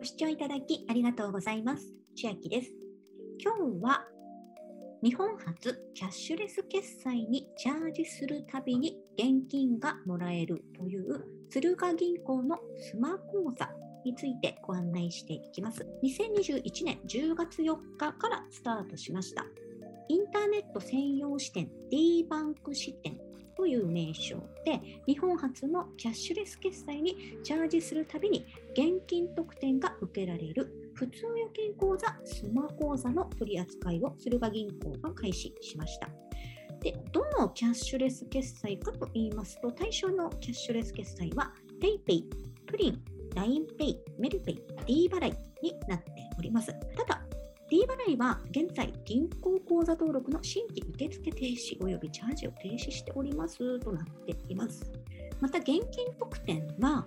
ご視聴いただきありがとうございます。千秋です。今日は日本初キャッシュレス決済にチャージするたびに現金がもらえるという鶴賀銀行のスマ口座についてご案内していきます。2021年10月4日からスタートしました。インターネット専用支店 D バンク支店という名称で日本初のキャッシュレス決済にチャージするたびに現金特典が受けられる普通預金口座スマ口座の取り扱いを駿河銀行が開始しました。で、どのキャッシュレス決済かと言いますと、対象のキャッシュレス決済は PayPay、プリン、LINEPay、メルペイ、D 払いになっております。ただ、D 払いは現在、銀行口座登録の新規受付停止及びチャージを停止しておりますとなっています。また、現金特典は、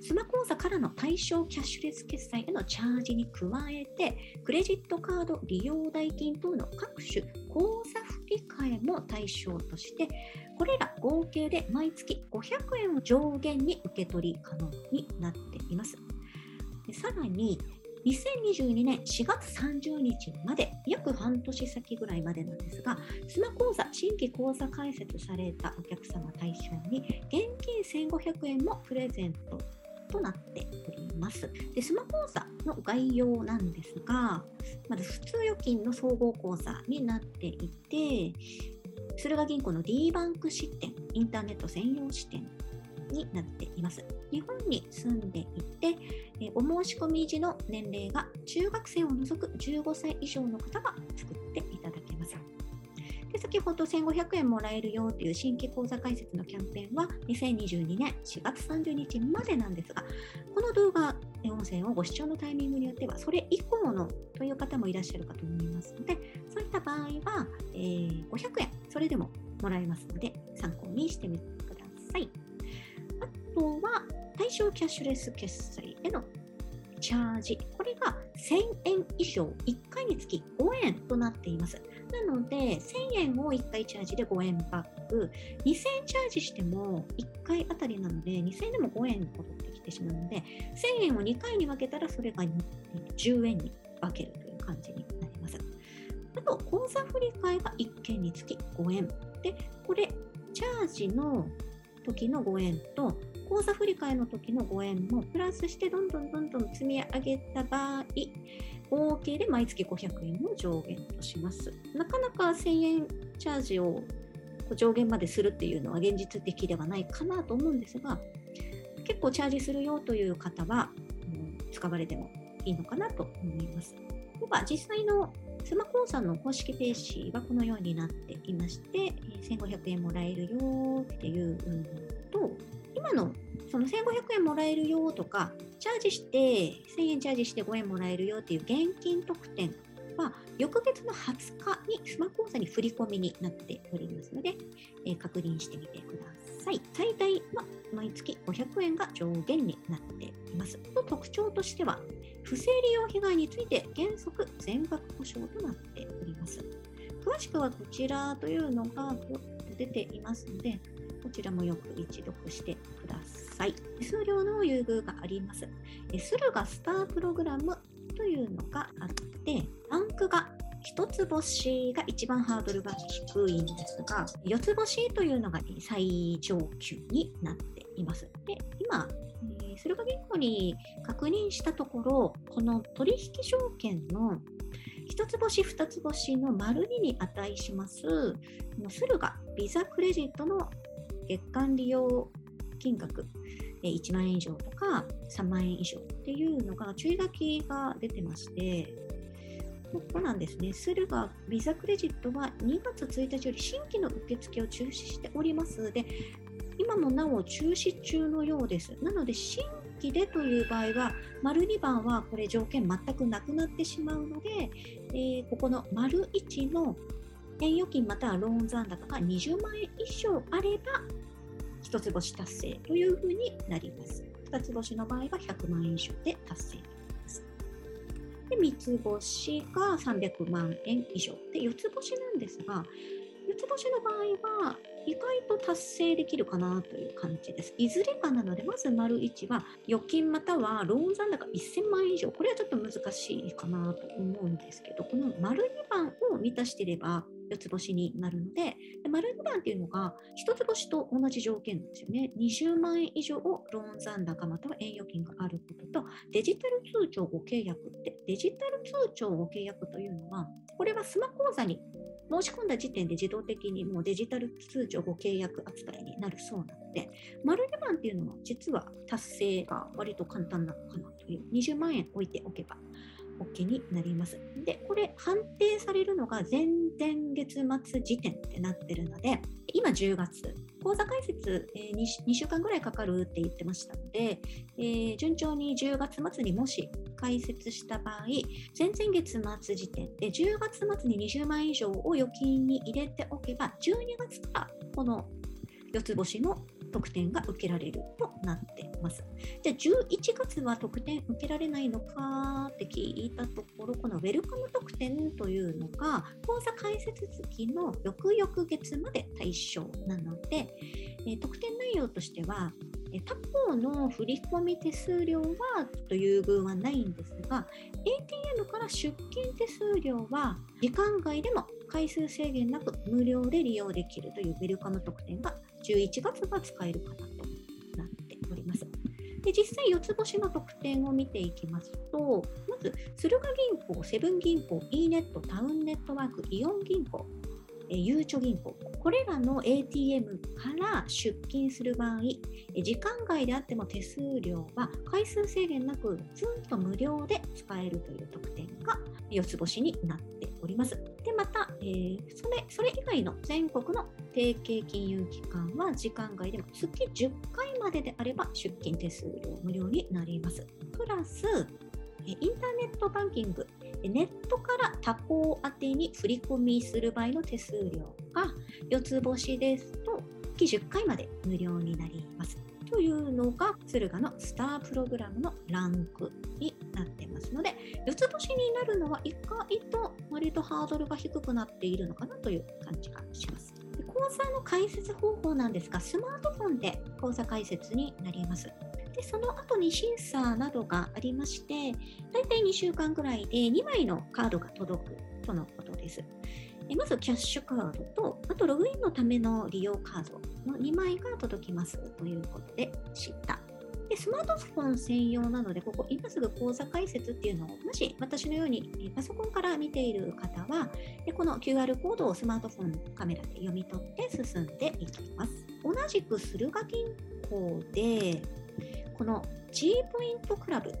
スマ口座からの対象キャッシュレス決済へのチャージに加えて、クレジットカード利用代金等の各種口座振り替えも対象として、これら合計で毎月500円を上限に受け取り可能になっています。でさらに、2022年4月30日まで約半年先ぐらいまでなんですが、スマ口座新規口座開設されたお客様対象に現金1500円もプレゼントとなっております。で、スマ口座の概要なんですが、まず普通預金の総合口座になっていて、駿河銀行の D バンク支店、インターネット専用支店になっています。日本に住んでいて、えお申し込み時の年齢が中学生を除く15歳以上の方が作っていただけます。で先ほど1500円もらえるよという新規口座開設のキャンペーンは2022年4月30日までなんですが、この動画、音声をご視聴のタイミングによっては、それ以降のという方もいらっしゃるかと思いますので、そういった場合は、え500円、それでももらえますので、参考にしてみてください。とは、対象キャッシュレス決済へのチャージ。これが1000円以上、1回につき5円となっています。なので、1000円を1回チャージで5円バック、2000円チャージしても1回あたりなので、2000円でも5円戻ってきてしまうので、1000円を2回に分けたらそれが10円に分けるという感じになります。あと、口座振替が1件につき5円。で、これ、チャージの時の5円と、口座振替の時の5円もプラスしてどんどんどんどん積み上げた場合、合計で毎月500円を上限とします。なかなか1000円チャージを上限までするっていうのは現実的ではないかなと思うんですが、結構チャージするよという方は、うん使われてもいいのかなと思います。では、実際のスマ口座の公式ページはこのようになっていまして、1500円もらえるよっていうのと、今のその1500円もらえるよとか、チャージして1000円チャージして5円もらえるよっていう現金特典は翌月の20日にスマホ口座に振り込みになっておりますので、えー確認してみてください。最大は毎月500円が上限になっています。と特徴としては、不正利用被害について原則全額保証となっております。詳しくはこちらというのが出ていますので、こちらもよく一読してください。手数料の優遇があります。え駿河スタープログラムというのがあって、ランクが一つ星が一番ハードルが低いんですが、四つ星というのが最上級になっています。で、今、駿河銀行に確認したところ、この取引証券の一つ星、二つ星の丸2に値します、駿河ビザクレジットの月間利用金額、1万円以上とか3万円以上っていうのが注意書きが出てまして、ここなんですね。駿河ビザクレジットは2月1日より新規の受付を中止しておりますで、今もなお中止中のようです。なので、新規でという場合は、丸2番はこれ条件全くなくなってしまうので、えーここの丸1の円預金またはローン残高が20万円以上あれば、一つ星達成というふうになります。二つ星の場合は100万円以上で達成となります。で、三つ星が300万円以上。で、四つ星なんですが、四つ星の場合は、意外と達成できるかなという感じです。いずれかなので、まず丸1は預金またはローン残高1000万円以上、これはちょっと難しいかなと思うんですけど、この丸2番を満たしていれば、四つ星になるので、で丸2番っていうのが一つ星と同じ条件なんですよね。20万円以上をローン残高または円預金があることと、デジタル通帳ご契約って、デジタル通帳ご契約というのは、これはスマホ口座に申し込んだ時点で自動的にもうデジタル通帳ご契約扱いになるそうなので、丸2番っていうのは実は達成が割と簡単なのかなという、20万円置いておけば OK になります。で、これ判定されるのが前々月末時点ってなってるので、今10月、口座開設、え、2, 週間ぐらいかかるって言ってましたので、えー、順調に10月末にもし開設した場合、前々月末時点で10月末に20万円以上を預金に入れておけば、12月からこの四つ星の特典が受けられるとなってます。じゃあ11月は特典受けられないのかって聞いたところ、このウェルカム特典というのが、口座開設月の翌々月まで対象なので、え、特典内容としては、他方の振込手数料はちょっと優遇はないんですが、ATM から出金手数料は時間外でも回数制限なく無料で利用できるというウェルカム特典が11月が使えるかなとなっております。で実際、四つ星の特典を見ていきますと、まず、駿河銀行、セブン銀行、e ネット、タウンネットワーク、イオン銀行、えゆうちょ銀行、これらの ATM から出金する場合、時間外であっても手数料は回数制限なくずっと無料で使えるという特典が四つ星になっていますおります。で、また、えー、それそれ以外の全国の提携金融機関は時間外でも月10回までであれば出金手数料無料になります。プラス、インターネットバンキング、ネットから他行宛てに振り込みする場合の手数料が四つ星ですと月10回まで無料になります。というのが敦賀のスタープログラムのランクになってますので、四つ星になるのは意外と割とハードルが低くなっているのかなという感じがします。口座の開設方法なんですが、スマートフォンで口座開設になります。でその後に審査などがありまして、大体2週間ぐらいで2枚のカードが届くとのことです。まずキャッシュカードと、あとログインのための利用カードの2枚が届きますということでした。スマートフォン専用なので、ここ今すぐ口座開設っていうのを、もし私のようにパソコンから見ている方は、でこの QR コードをスマートフォンカメラで読み取って進んでいきます。同じく駿河銀行で、この G ポイントクラブっ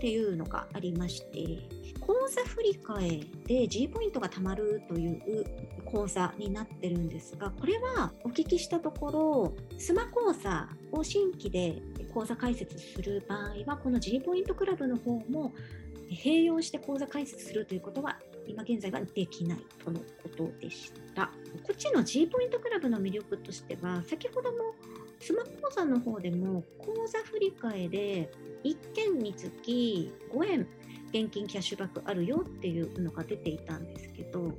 ていうのがありまして、口座振替で G ポイントが貯まるという口座になってるんですが、これはお聞きしたところ、スマ口座を新規で口座開設する場合は、この G ポイントクラブの方も併用して口座開設するということは今現在はできないとのことでした。こっちの G ポイントクラブの魅力としては、先ほどもスマ口座の方でも口座振替で1件につき5円現金キャッシュバックあるよっていうのが出ていたんですけど、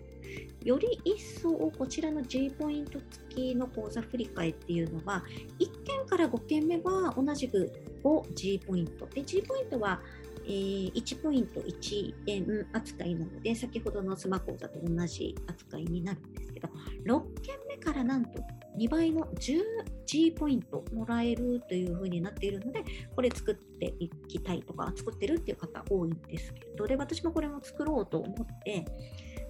より一層こちらの G ポイント付きの口座振替っていうのは、1件から5件目は同じく 5G ポイント。で、G ポイントはえー、1ポイント1円扱いなので、先ほどのスマホ口座と同じ扱いになるんですけど、6件目からなんと2倍の 10G ポイントもらえるというふうになっているので、これ作っていきたいとか、作ってるっていう方多いんですけど、で、私もこれも作ろうと思って、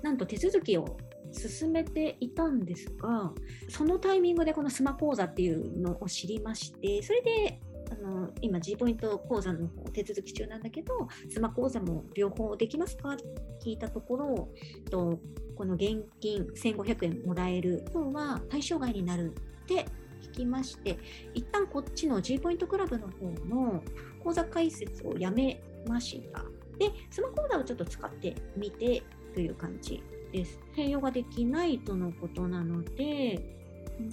なんと手続きを進めていたんですが、そのタイミングでこのスマ口座っていうのを知りまして、それであの今 G ポイント口座の手続き中なんだけど、スマ口座も両方できますか？って聞いたところ、とこの現金1500円もらえるのは対象外になるって聞きまして、一旦こっちの G ポイントクラブの方の口座開設をやめました。で、スマ口座をちょっと使ってみてという感じです。併用ができないとのことなので、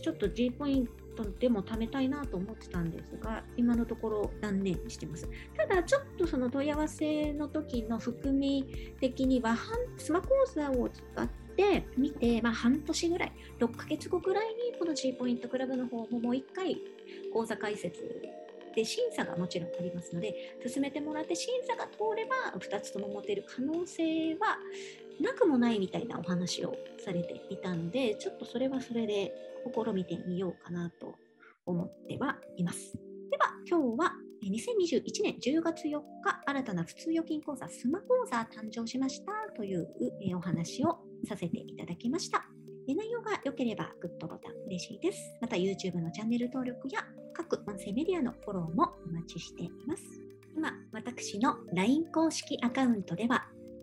ちょっと G ポイントでも貯めたいなと思ってたんですが、今のところ断念してます。ただ、ちょっとその問い合わせの時の含み的には、スマホ口座を使っで見て、まあ、半年ぐらい、6ヶ月後ぐらいにこの G ポイントクラブの方ももう1回講座解説で審査がもちろんありますので、進めてもらって審査が通れば2つとも持てる可能性はなくもないみたいなお話をされていたので、ちょっとそれはそれで試みてみようかなと思ってはいます。では、今日は2021年10月4日、新たな普通預金口座、スマ講座誕生しましたというお話をさせていただきました。内容が良ければグッドボタン嬉しいです。また YouTube のチャンネル登録や各音声メディアのフォローもお待ちしています。今、私の LINE 公式アカウントでは